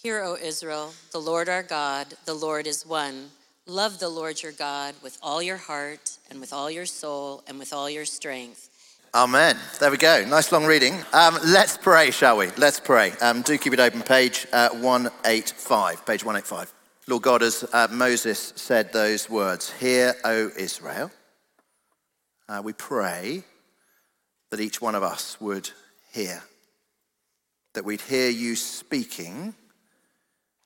Hear, O Israel, the Lord our God, the Lord is one. Love the Lord your God with all your heart and with all your soul and with all your strength. Amen. There we go. Nice long reading. Um, let's pray, shall we? Let's pray. Um, do keep it open, page uh, 185. Page 185. Lord God, as uh, Moses said those words, Hear, O Israel, uh, we pray that each one of us would hear, that we'd hear you speaking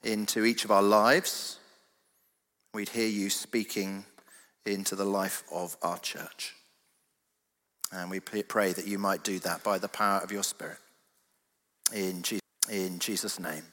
into each of our lives. We'd hear you speaking into the life of our church. And we pray that you might do that by the power of your Spirit. In Jesus, name,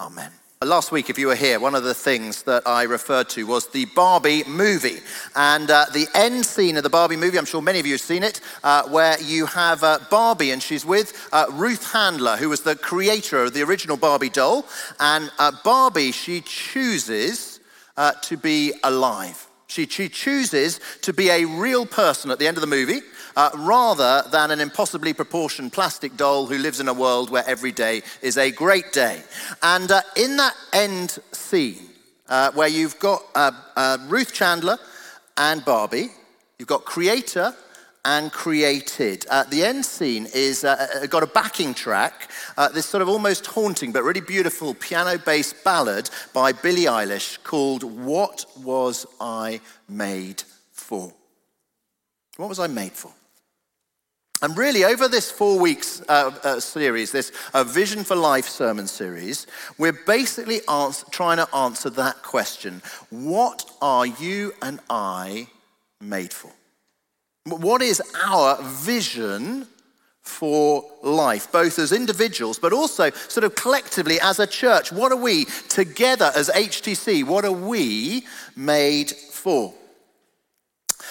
amen. Last week, if you were here, one of the things that I referred to was the Barbie movie. And uh, the end scene of the Barbie movie, I'm sure many of you have seen it, uh, where you have uh, Barbie and she's with uh, Ruth Handler, who was the creator of the original Barbie doll. And uh, Barbie, she chooses uh, to be alive. She, she chooses to be a real person at the end of the movie uh, rather than an impossibly proportioned plastic doll who lives in a world where every day is a great day. And uh, in that end scene, uh, where you've got uh, uh, Ruth Handler and Barbie, you've got creator and created. Uh, the end scene is uh, got a backing track, uh, this sort of almost haunting but really beautiful piano-based ballad by Billie Eilish called "What Was I Made For?" What was I made for? And really, over this four weeks uh, uh, series, this uh, Vision for Life sermon series, we're basically trying to answer that question What are you and I made for? What is our vision for life, both as individuals, but also sort of collectively as a church? What are we together as HTC? What are we made for?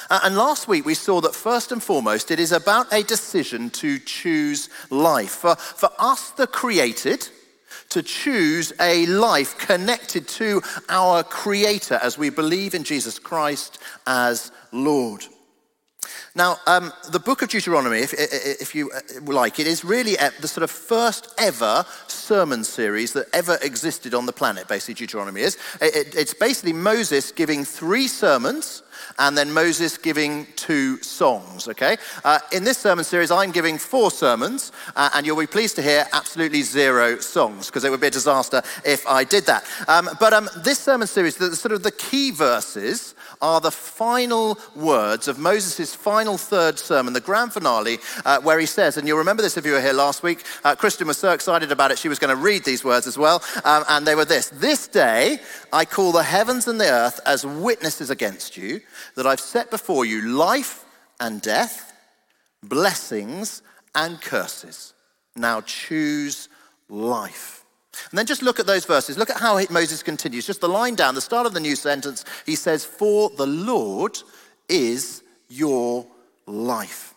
Uh, and last week we saw that first and foremost, it is about a decision to choose life. For, for us, the created, to choose a life connected to our Creator as we believe in Jesus Christ as Lord. Now, um, the book of Deuteronomy, if, if, you uh, like, it is really the sort of first ever sermon series that ever existed on the planet, basically, Deuteronomy is. it's basically Moses giving three sermons and then Moses giving two songs, okay? Uh, in this sermon series, I'm giving four sermons, uh, and you'll be pleased to hear absolutely zero songs, because it would be a disaster if I did that. Um, but um, this sermon series, the, sort of the key verses, are the final words of Moses' final third sermon, the grand finale, uh, where he says, and you'll remember this if you were here last week, uh, Kristen was so excited about it, she was going to read these words as well, um, and they were this This day I call the heavens and the earth as witnesses against you that I've set before you life and death, blessings and curses. Now choose life and then just look at those verses. Look at how Moses continues. Just the line down, the start of the new sentence, he says, For the Lord is your life.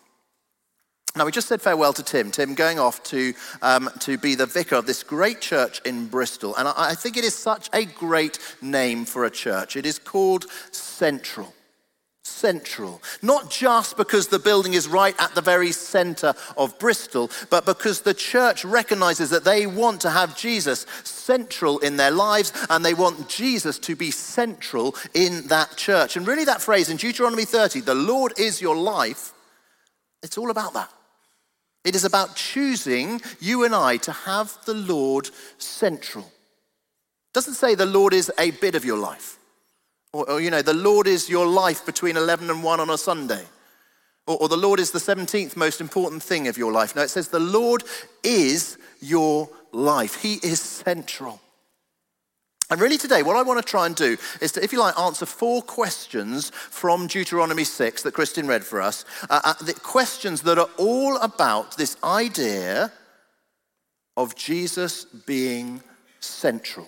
Now, we just said farewell to Tim. Tim going off to, um, to be the vicar of this great church in Bristol. And I, I think it is such a great name for a church. It is called Central central. Not just because the building is right at the very center of Bristol, but because the church recognizes that they want to have Jesus central in their lives and they want Jesus to be central in that church. And really, that phrase in Deuteronomy 30, the Lord is your life, it's all about that. It is about choosing you and I to have the Lord central. Doesn't say the Lord is a bit of your life. Or, or, you know, the Lord is your life between 11 and 1 on a Sunday. Or, or the Lord is the 17th most important thing of your life. No, it says the Lord is your life. He is central. And really, today, what I want to try and do is to, if you like, answer four questions from Deuteronomy 6 that Kristin read for us. Uh, uh, the questions that are all about this idea of Jesus being central.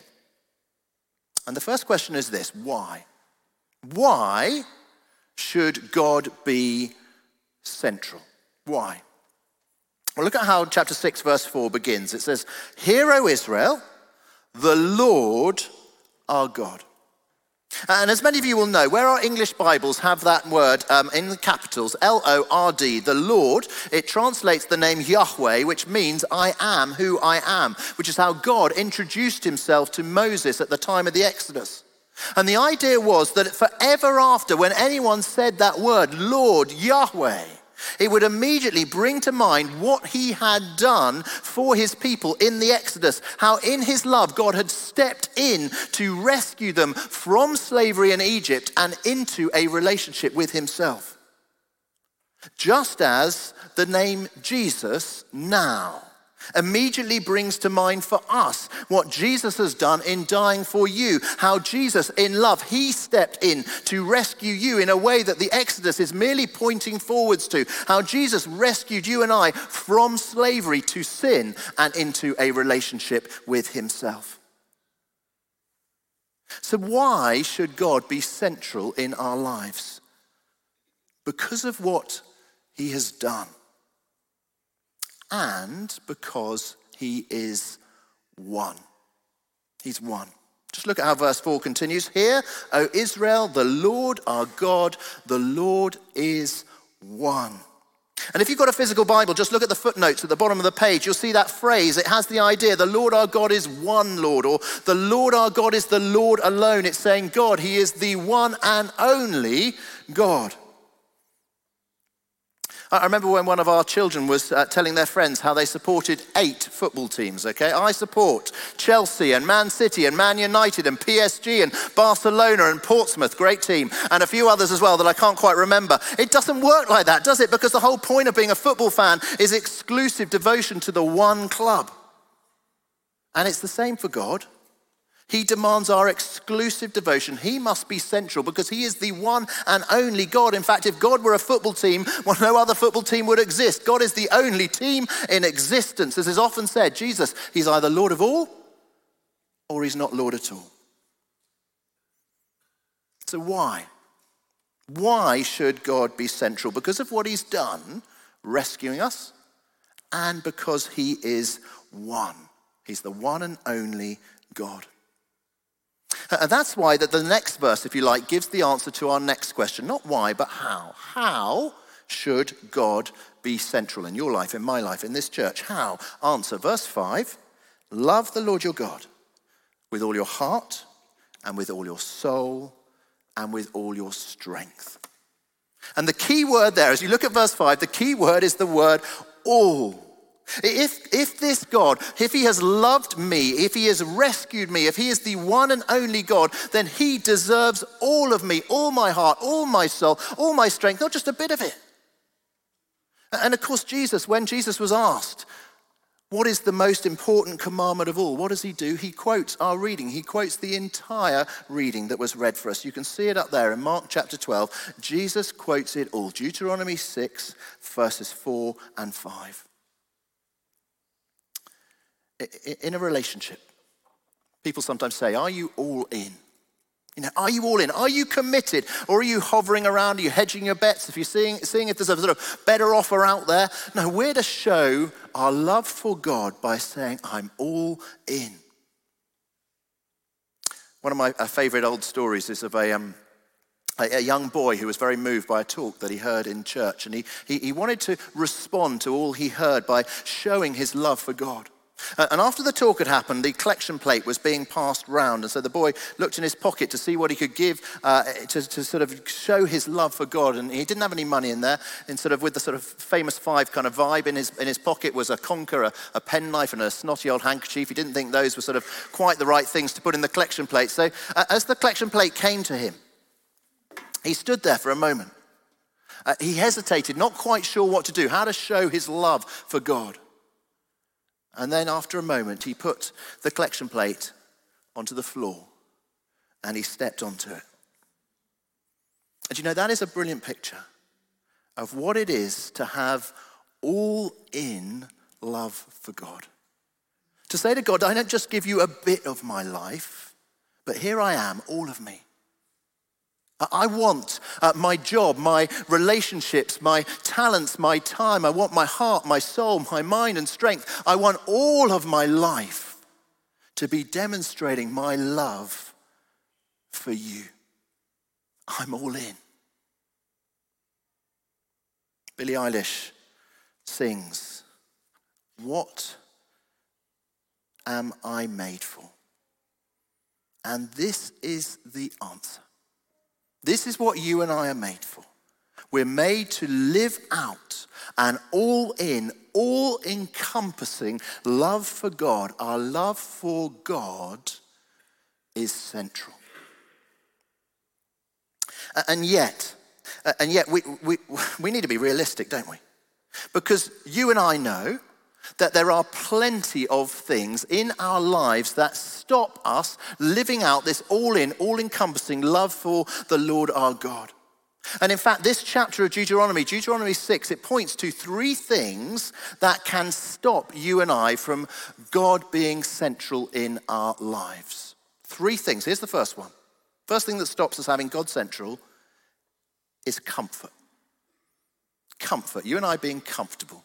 And the first question is this why? Why should God be central? Why? Well, look at how chapter 6, verse 4 begins. It says, Hear, O Israel, the Lord our God. And as many of you will know, where our English Bibles have that word um, in the capitals, L O R D, the Lord, it translates the name Yahweh, which means I am who I am, which is how God introduced himself to Moses at the time of the Exodus. And the idea was that forever after, when anyone said that word, Lord, Yahweh, it would immediately bring to mind what he had done for his people in the Exodus, how in his love God had stepped in to rescue them from slavery in Egypt and into a relationship with himself. Just as the name Jesus now immediately brings to mind for us what Jesus has done in dying for you. How Jesus, in love, he stepped in to rescue you in a way that the Exodus is merely pointing forwards to. How Jesus rescued you and I from slavery to sin and into a relationship with himself. So, why should God be central in our lives? Because of what he has done and because he is one. He's one. Just look at how verse 4 continues. Here, O Israel, the Lord our God, the Lord is one. And if you've got a physical Bible, just look at the footnotes at the bottom of the page. You'll see that phrase. It has the idea the Lord our God is one Lord, or the Lord our God is the Lord alone. It's saying God, He is the one and only God. I remember when one of our children was uh, telling their friends how they supported eight football teams, okay? I support Chelsea and Man City and Man United and PSG and Barcelona and Portsmouth, great team, and a few others as well that I can't quite remember. It doesn't work like that, does it? Because the whole point of being a football fan is exclusive devotion to the one club. And it's the same for God. He demands our exclusive devotion. He must be central because He is the one and only God. In fact, if God were a football team, well, no other football team would exist. God is the only team in existence. As is often said, Jesus, He's either Lord of all or He's not Lord at all. So, why? Why should God be central? Because of what He's done, rescuing us, and because He is one. He's the one and only God. And that's why that the next verse, if you like, gives the answer to our next question. Not why, but how. How should God be central in your life, in my life, in this church? How? Answer, verse 5 Love the Lord your God with all your heart and with all your soul and with all your strength. And the key word there, as you look at verse 5, the key word is the word all. If, if this God, if He has loved me, if He has rescued me, if He is the one and only God, then He deserves all of me, all my heart, all my soul, all my strength, not just a bit of it. And of course, Jesus, when Jesus was asked, what is the most important commandment of all? What does he do? He quotes our reading. He quotes the entire reading that was read for us. You can see it up there in Mark chapter 12. Jesus quotes it all Deuteronomy 6, verses 4 and 5 in a relationship, people sometimes say, Are you all in? You know, are you all in? Are you committed? Or are you hovering around? Are you hedging your bets? If you're seeing, seeing if there's a sort of better offer out there? No, we're to show our love for God by saying, I'm all in. One of my favorite old stories is of a, um, a, a, young boy who was very moved by a talk that he heard in church. And he, he, he wanted to respond to all he heard by showing his love for God. And after the talk had happened, the collection plate was being passed round. And so the boy looked in his pocket to see what he could give uh, to, to, sort of show his love for God. And he didn't have any money in there. And sort of with the sort of famous five kind of vibe in his, in his pocket was a conker, a, a penknife, and a snotty old handkerchief. He didn't think those were sort of quite the right things to put in the collection plate. So uh, as the collection plate came to him, he stood there for a moment. Uh, he hesitated, not quite sure what to do, how to show his love for God. And then after a moment, he put the collection plate onto the floor and he stepped onto it. And you know, that is a brilliant picture of what it is to have all in love for God. To say to God, I don't just give you a bit of my life, but here I am, all of me. I want uh, my job, my relationships, my talents, my time. I want my heart, my soul, my mind, and strength. I want all of my life to be demonstrating my love for you. I'm all in. Billie Eilish sings, What am I made for? And this is the answer. This is what you and I are made for. We're made to live out an all in, all encompassing love for God. Our love for God is central. And yet, and yet we, we, we need to be realistic, don't we? Because you and I know that there are plenty of things in our lives that stop us living out this all in, all encompassing love for the Lord our God. And in fact, this chapter of Deuteronomy, Deuteronomy 6, it points to three things that can stop you and I from God being central in our lives. Three things. Here's the first one. First thing that stops us having God central is comfort. Comfort. You and I being comfortable.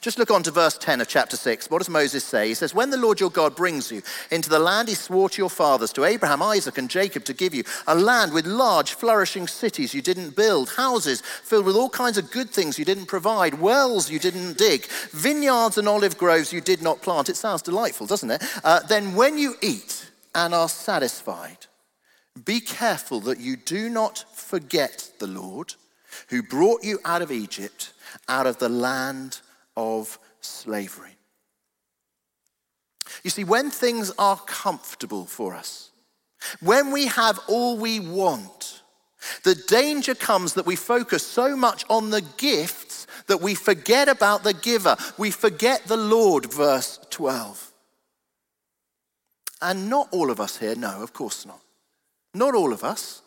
Just look on to verse 10 of chapter 6. What does Moses say? He says, When the Lord your God brings you into the land he swore to your fathers, to Abraham, Isaac, and Jacob to give you, a land with large, flourishing cities you didn't build, houses filled with all kinds of good things you didn't provide, wells you didn't dig, vineyards and olive groves you did not plant. It sounds delightful, doesn't it? Uh, then when you eat and are satisfied, be careful that you do not forget the Lord who brought you out of Egypt, out of the land of slavery. You see, when things are comfortable for us, when we have all we want, the danger comes that we focus so much on the gifts that we forget about the giver. We forget the Lord, verse 12. And not all of us here, no, of course not. Not all of us,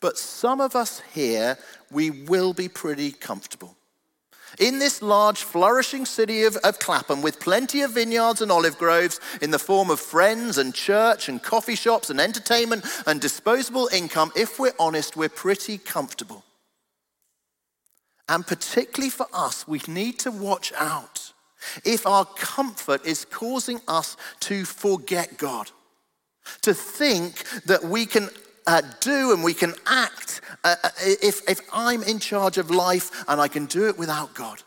but some of us here, we will be pretty comfortable. In this large, flourishing city of, of, Clapham, with plenty of vineyards and olive groves in the form of friends and church and coffee shops and entertainment and disposable income, if we're honest, we're pretty comfortable. And particularly for us, we need to watch out if our comfort is causing us to forget God, to think that we can uh, do and we can act uh, uh, if, if I'm in charge of life and I can do it without God.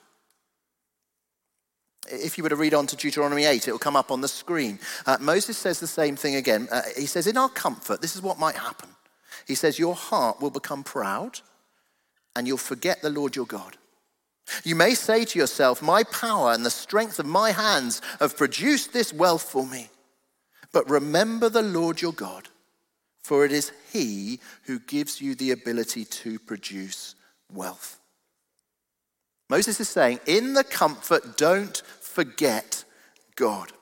If you were to read on to Deuteronomy 8, it will come up on the screen. Uh, Moses says the same thing again. Uh, he says, In our comfort, this is what might happen. He says, Your heart will become proud and you'll forget the Lord your God. You may say to yourself, My power and the strength of my hands have produced this wealth for me. But remember the Lord your God for it is He who gives you the ability to produce wealth. Moses is saying, in the comfort, don't forget God.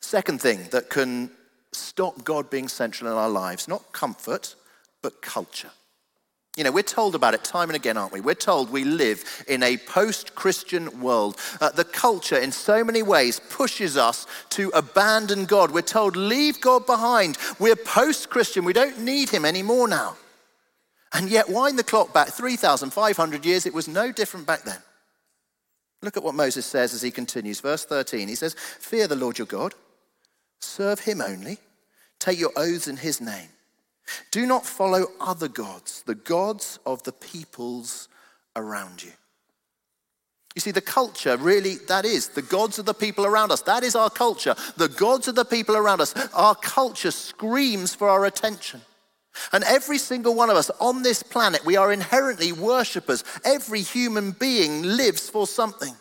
Second thing that can stop God being central in our lives, not comfort, but culture. You know, we're told about it time and again, aren't we? We're told we live in a post Christian world. Uh, the culture, in so many ways, pushes us to abandon God. We're told, leave God behind. We're post Christian. We don't need Him anymore now. And yet, wind the clock back 3,500 years, it was no different back then. Look at what Moses says as he continues. Verse 13 he says, Fear the Lord your God, serve Him only, take your oaths in His name. Do not follow other gods, the gods of the peoples around you. You see, the culture really, that is, the gods of the people around us. That is our culture. The gods of the people around us. Our culture screams for our attention. And every single one of us on this planet, we are inherently worshippers. Every human being lives for something.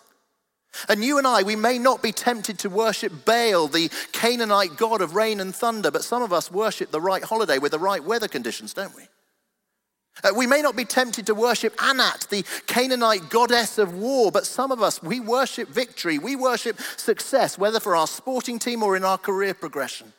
And you and I, we may not be tempted to worship Baal, the Canaanite god of rain and thunder, but some of us worship the right holiday with the right weather conditions, don't we? Uh, we may not be tempted to worship Anat, the Canaanite goddess of war, but some of us, we worship victory. We worship success, whether for our sporting team or in our career progression.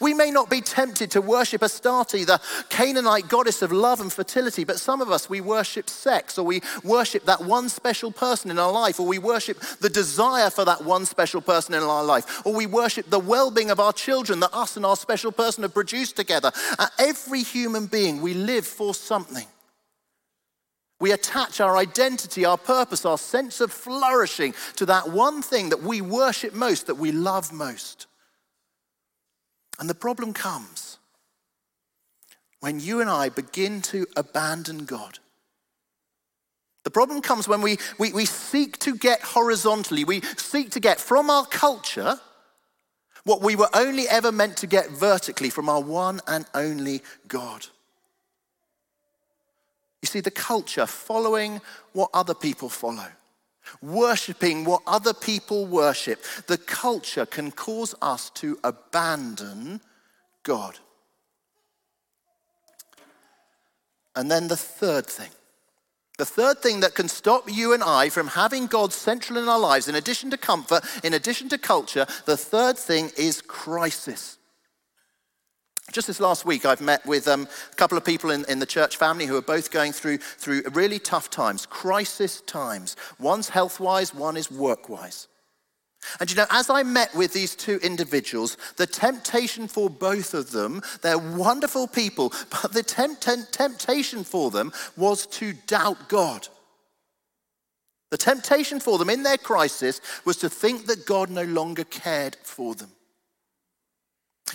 We may not be tempted to worship Astarte, the Canaanite goddess of love and fertility, but some of us, we worship sex, or we worship that one special person in our life, or we worship the desire for that one special person in our life, or we worship the well being of our children that us and our special person have produced together. Every human being, we live for something. We attach our identity, our purpose, our sense of flourishing to that one thing that we worship most, that we love most. And the problem comes when you and I begin to abandon God. The problem comes when we, we, we seek to get horizontally, we seek to get from our culture what we were only ever meant to get vertically from our one and only God. You see, the culture following what other people follow, worshipping what other people worship, the culture can cause us to abandon God. And then the third thing the third thing that can stop you and I from having God central in our lives, in addition to comfort, in addition to culture, the third thing is crisis. Just this last week, I've met with um, a couple of people in, in the church family who are both going through, through really tough times, crisis times. One's health wise, one is work wise. And you know, as I met with these two individuals, the temptation for both of them, they're wonderful people, but the tempt- temptation for them was to doubt God. The temptation for them in their crisis was to think that God no longer cared for them.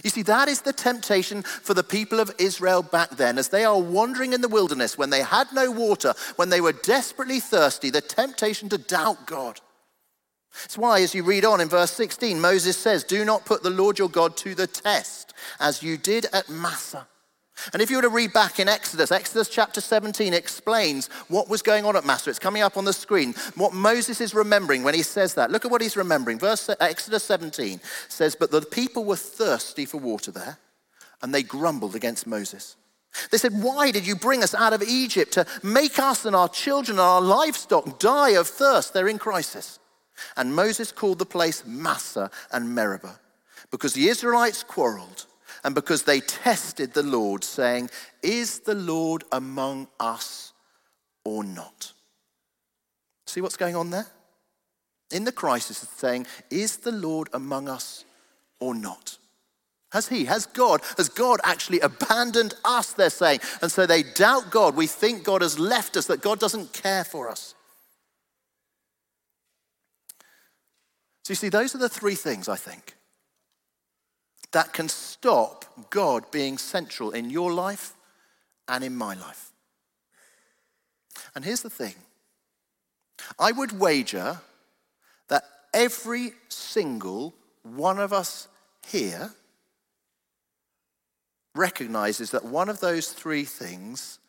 You see, that is the temptation for the people of Israel back then as they are wandering in the wilderness when they had no water, when they were desperately thirsty, the temptation to doubt God. That's why, as you read on in verse 16, Moses says, Do not put the Lord your God to the test, as you did at Massah. And if you were to read back in Exodus, Exodus chapter 17 explains what was going on at Massah. It's coming up on the screen. What Moses is remembering when he says that. Look at what he's remembering. Verse uh, Exodus 17 says, But the people were thirsty for water there, and they grumbled against Moses. They said, Why did you bring us out of Egypt to make us and our children and our livestock die of thirst? They're in crisis. And Moses called the place Massah and Meribah because the Israelites quarreled and because they tested the Lord, saying, Is the Lord among us or not? See what's going on there? In the crisis, it's saying, Is the Lord among us or not? Has he, has God, has God actually abandoned us, they're saying? And so they doubt God. We think God has left us, that God doesn't care for us. So you see, those are the three things, I think, that can stop God being central in your life and in my life. And here's the thing I would wager that every single one of us here recognizes that one of those three things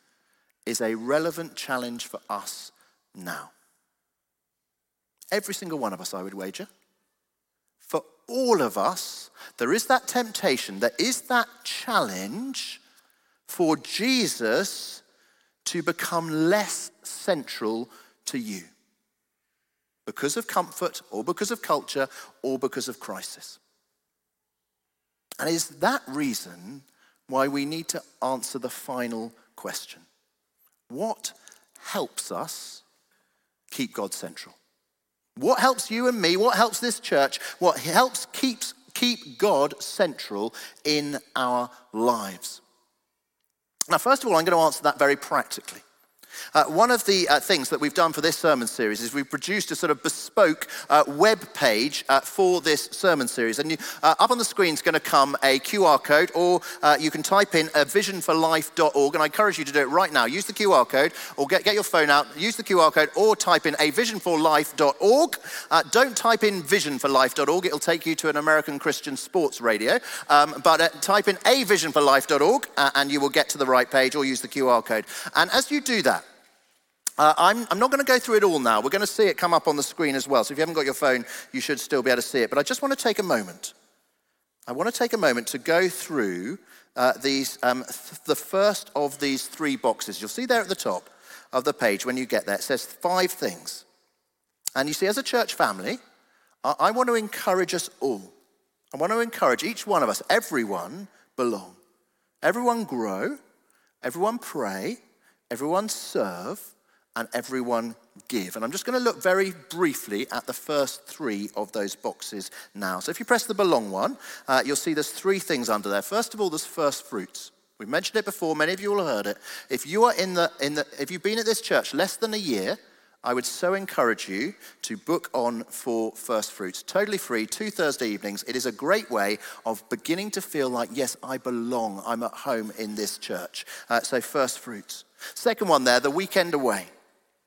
is a relevant challenge for us now. Every single one of us, I would wager all of us, there is that temptation, there is that challenge for Jesus to become less central to you because of comfort or because of culture or because of crisis. And is that reason why we need to answer the final question? What helps us keep God central? What helps you and me, what helps this church, what helps keeps, keep God central in our lives? Now, first of all, I'm going to answer that very practically. Uh, one of the uh, things that we've done for this sermon series is we've produced a sort of bespoke uh, web page uh, for this sermon series. And you, uh, up on the screen is going to come a QR code, or uh, you can type in a visionforlife.org. And I encourage you to do it right now. Use the QR code, or get, get your phone out, use the QR code, or type in a visionforlife.org. don't type in visionforlife.org, it'll take you to an American Christian sports radio. Um, but type in a visionforlife.org, and you will get to the right page, or use the QR code. And as you do that, uh, I'm, I'm, not going to go through it all now. We're going to see it come up on the screen as well. So if you haven't got your phone, you should still be able to see it. But I just want to take a moment. I want to take a moment to go through uh, these, um, th- the first of these three boxes. You'll see there at the top of the page when you get there, it says five things. And you see, as a church family, I, I want to encourage us all. I want to encourage each one of us, everyone belong. Everyone grow, everyone pray, everyone serve, and everyone give. And I'm just going to look very briefly at the first three of those boxes now. So if you press the belong one, uh, you'll see there's three things under there. First of all, there's first fruits. We've mentioned it before, many of you will have heard it. If you are in the, in the if you've been at this church less than a year, I would so encourage you to book on for First Fruits. Totally free, two Thursday evenings. It is a great way of beginning to feel like, yes, I belong. I'm at home in this church. Uh, so, First Fruits. Second one there, the weekend away.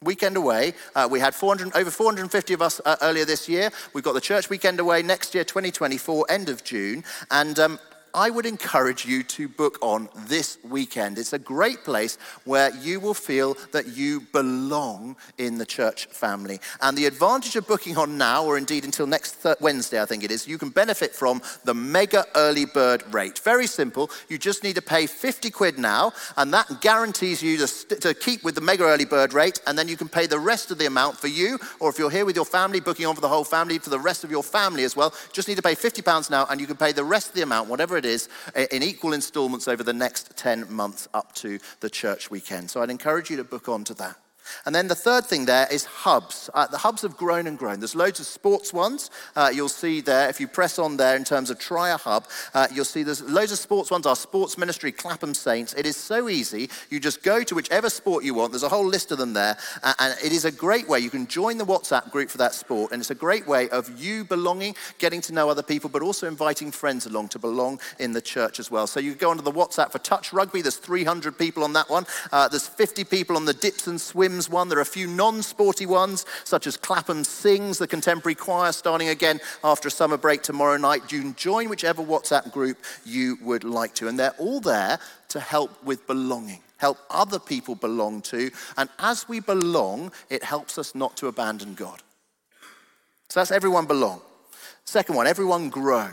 Weekend away. Uh, we had 400, over 450 of us uh, earlier this year. We've got the church weekend away next year, 2024, end of June. And um, I would encourage you to book on this weekend. It's a great place where you will feel that you belong in the church family. And the advantage of booking on now, or indeed until next Wednesday, I think it is, you can benefit from the mega early bird rate. Very simple. You just need to pay 50 quid now, and that guarantees you to, st- to keep with the mega early bird rate, and then you can pay the rest of the amount for you, or if you're here with your family, booking on for the whole family, for the rest of your family as well. Just need to pay 50 pounds now, and you can pay the rest of the amount, whatever it is, in equal installments over the next 10 months up to the church weekend. So I'd encourage you to book on to that. And then the third thing there is hubs. Uh, the hubs have grown and grown. There's loads of sports ones. Uh, you'll see there, if you press on there in terms of try a hub, uh, you'll see there's loads of sports ones. Our sports ministry, Clapham Saints. It is so easy. You just go to whichever sport you want. There's a whole list of them there. and it is a great way. You can join the WhatsApp group for that sport. And it's a great way of you belonging, getting to know other people, but also inviting friends along to belong in the church as well. So you go onto the WhatsApp for touch rugby. There's 300 people on that one. Uh, there's 50 people on the dips and swims one. There are a few non sporty ones, such as Clapham Sings, the contemporary choir, starting again after a summer break tomorrow night. You can join whichever WhatsApp group you would like to. And they're all there to help with belonging, help other people belong to. And as we belong, it helps us not to abandon God. So that's everyone belong. Second one, everyone grow.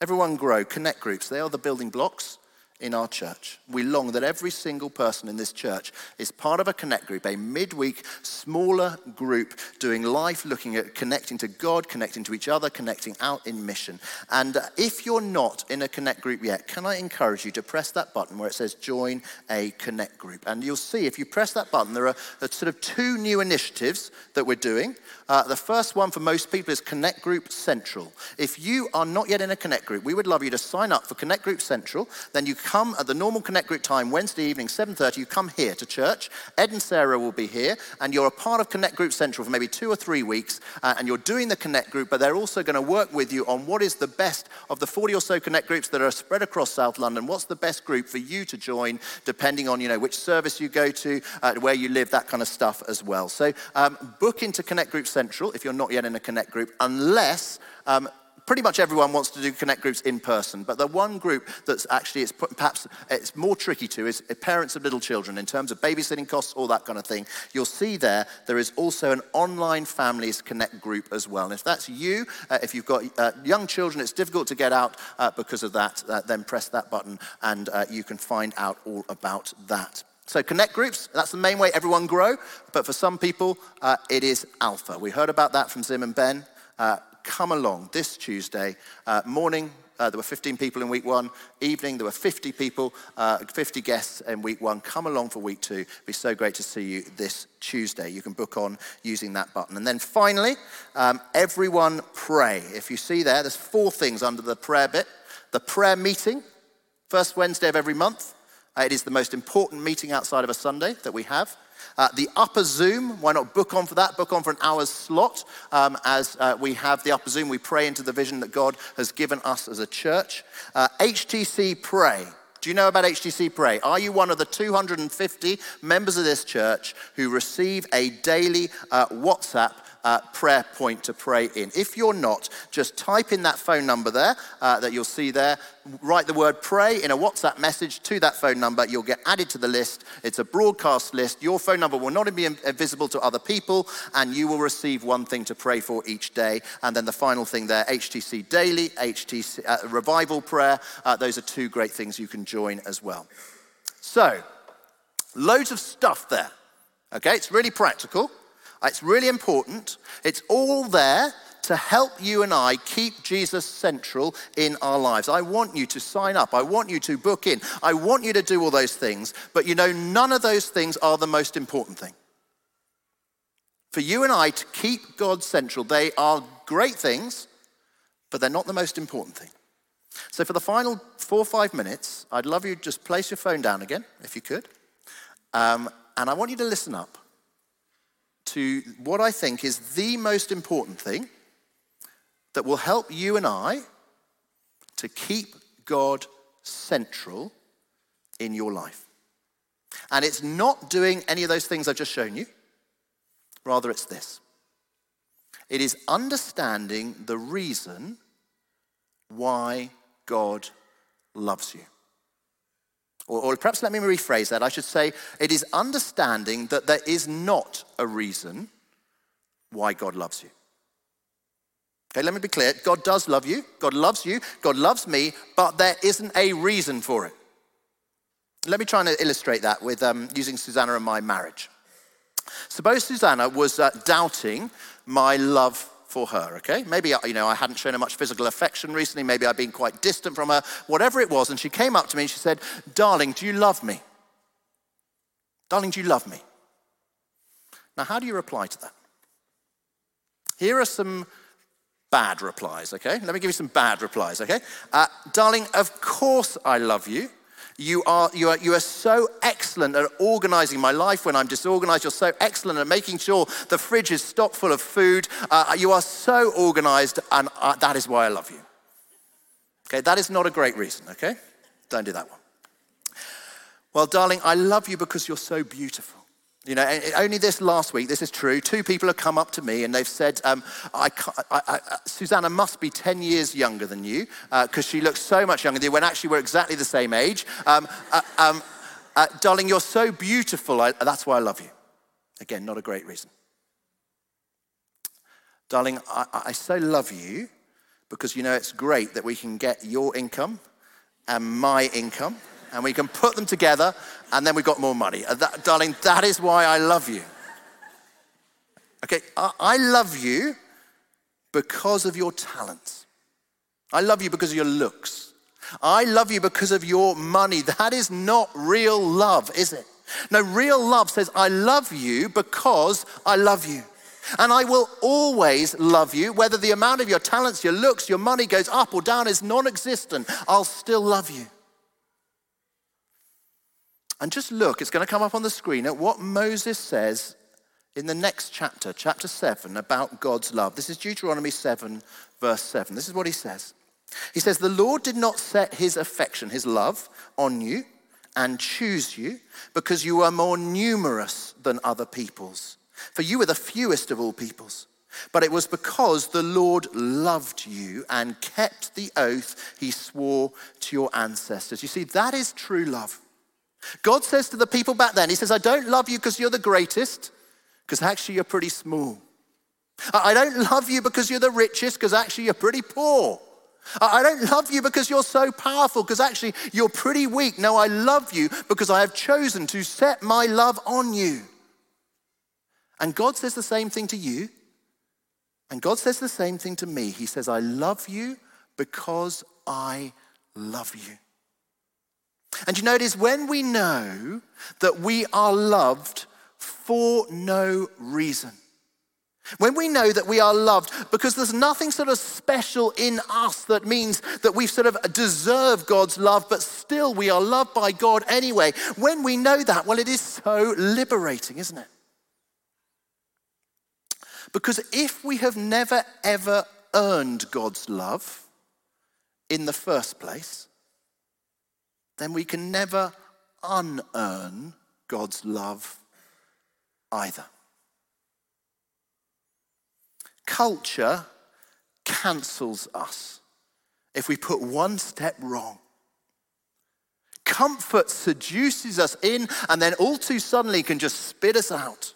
Everyone grow. Connect groups, they are the building blocks in our church. We long that every single person in this church is part of a connect group, a midweek, smaller group doing life, looking at connecting to God, connecting to each other, connecting out in mission. And uh, if you're not in a connect group yet, can I encourage you to press that button where it says join a connect group? And you'll see if you press that button, there are sort of two new initiatives that we're doing. Uh, the first one for most people is Connect Group Central. If you are not yet in a Connect Group, we would love you to sign up for Connect Group Central. Then you come at the normal Connect Group time, Wednesday evening, 7.30, you come here to church. Ed and Sarah will be here, and you're a part of Connect Group Central for maybe two or three weeks, uh, and you're doing the Connect Group, but they're also going to work with you on what is the best of the 40 or so Connect Groups that are spread across South London. What's the best group for you to join, depending on, you know, which service you go to, uh, where you live, that kind of stuff as well. So um, book into Connect Group Central if you're not yet in a Connect group, unless um, pretty much everyone wants to do connect groups in person but the one group that's actually it's perhaps it's more tricky to is parents of little children in terms of babysitting costs all that kind of thing you'll see there there is also an online families connect group as well and if that's you uh, if you've got uh, young children it's difficult to get out uh, because of that then press that button and uh, you can find out all about that so, connect groups, that's the main way everyone grow. But for some people, uh, it is alpha. We heard about that from Zim and Ben. Uh, come along this Tuesday uh, morning. Uh, there were 15 people in week one. Evening, there were 50 people, uh, 50 guests in week one. Come along for week two. It'd be so great to see you this Tuesday. You can book on using that button. And then finally, um, everyone pray. If you see there, there's four things under the prayer bit the prayer meeting, first Wednesday of every month. Uh, it is the most important meeting outside of a Sunday that we have. Uh, the upper Zoom, why not book on for that? Book on for an hour's slot um, as uh, we have the upper Zoom. We pray into the vision that God has given us as a church. Uh, HTC Pray. Do you know about HTC Pray? Are you one of the 250 members of this church who receive a daily uh, WhatsApp uh, prayer point to pray in. If you're not, just type in that phone number there uh, that you'll see there. Write the word pray in a WhatsApp message to that phone number. You'll get added to the list. It's a broadcast list. Your phone number will not be visible to other people, and you will receive one thing to pray for each day. And then the final thing there HTC Daily, HTC uh, Revival Prayer. Uh, those are two great things you can join as well. So, loads of stuff there. Okay, it's really practical. It's really important. It's all there to help you and I keep Jesus central in our lives. I want you to sign up. I want you to book in. I want you to do all those things. But you know, none of those things are the most important thing. For you and I to keep God central, they are great things, but they're not the most important thing. So, for the final four or five minutes, I'd love you to just place your phone down again, if you could. Um, and I want you to listen up to what I think is the most important thing that will help you and I to keep God central in your life. And it's not doing any of those things I've just shown you, rather, it's this it is understanding the reason why God loves you. Or, or, perhaps let me rephrase that. I should say it is understanding that there is not a reason why God loves you. Okay, let me be clear. God does love you. God loves you. God loves me, but there isn't a reason for it. Let me try and illustrate that with um, using Susanna and my marriage. Suppose Susanna was uh, doubting my love for her, okay? Maybe, you know, I hadn't shown her much physical affection recently. Maybe I'd been quite distant from her, whatever it was. And she came up to me and she said, Darling, do you love me? Darling, do you love me? Now, how do you reply to that? Here are some bad replies, okay? Let me give you some bad replies, okay? Uh, darling, of course I love you. You are, you, are, you are so excellent at organizing my life when I'm disorganized. You're so excellent at making sure the fridge is stocked full of food. Uh, you are so organized, and uh, that is why I love you. Okay, that is not a great reason, okay? Don't do that one. Well, darling, I love you because you're so beautiful. You know, only this last week, this is true. Two people have come up to me and they've said, um, I, I, I, Susanna must be 10 years younger than you because uh, she looks so much younger than you when actually we're exactly the same age. Um, uh, um, uh, darling, you're so beautiful. that's why I love you. Again, not a great reason. Darling, I so love you because you know it's great that we can get your income and my income and we can put them together, and then we've got more money. That, darling, that is why I love you. Okay, I, I love you because of your talents. I love you because of your looks. I love you because of your money. That is not real love, is it? No, real love says, I love you because I love you. And I will always love you, whether the amount of your talents, your looks, your money goes up or down is non existent. I'll still love you. And just look, it's going to come up on the screen at what Moses says in the next chapter, chapter 7, about God's love. This is Deuteronomy 7, verse 7. This is what he says. He says, The Lord did not set his affection, his love, on you and choose you because you are more numerous than other peoples. For you were the fewest of all peoples. But it was because the Lord loved you and kept the oath he swore to your ancestors. You see, that is true love. God says to the people back then, He says, I don't love you because you're the greatest, because actually you're pretty small. I don't love you because you're the richest, because actually you're pretty poor. I don't love you because you're so powerful, because actually you're pretty weak. No, I love you because I have chosen to set my love on you. And God says the same thing to you. And God says the same thing to me. He says, I love you because I love you. And you know, it is when we know that we are loved for no reason. When we know that we are loved because there's nothing sort of special in us that means that we sort of deserve God's love, but still we are loved by God anyway. When we know that, well, it is so liberating, isn't it? Because if we have never ever earned God's love in the first place, then we can never unearn God's love either. Culture cancels us if we put one step wrong. Comfort seduces us in and then all too suddenly can just spit us out.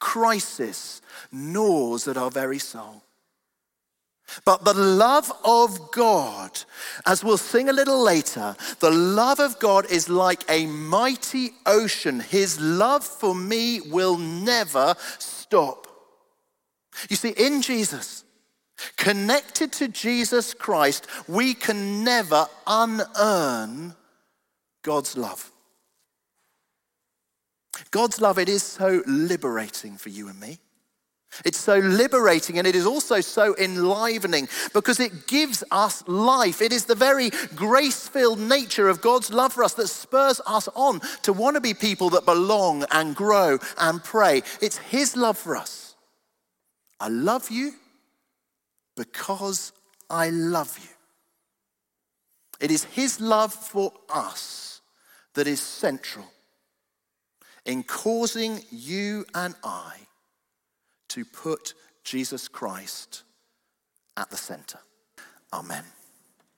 Crisis gnaws at our very soul. But the love of God, as we'll sing a little later, the love of God is like a mighty ocean. His love for me will never stop. You see, in Jesus, connected to Jesus Christ, we can never unearn God's love. God's love, it is so liberating for you and me. It's so liberating and it is also so enlivening because it gives us life. It is the very grace filled nature of God's love for us that spurs us on to want to be people that belong and grow and pray. It's His love for us. I love you because I love you. It is His love for us that is central in causing you and I to put Jesus Christ at the center. Amen.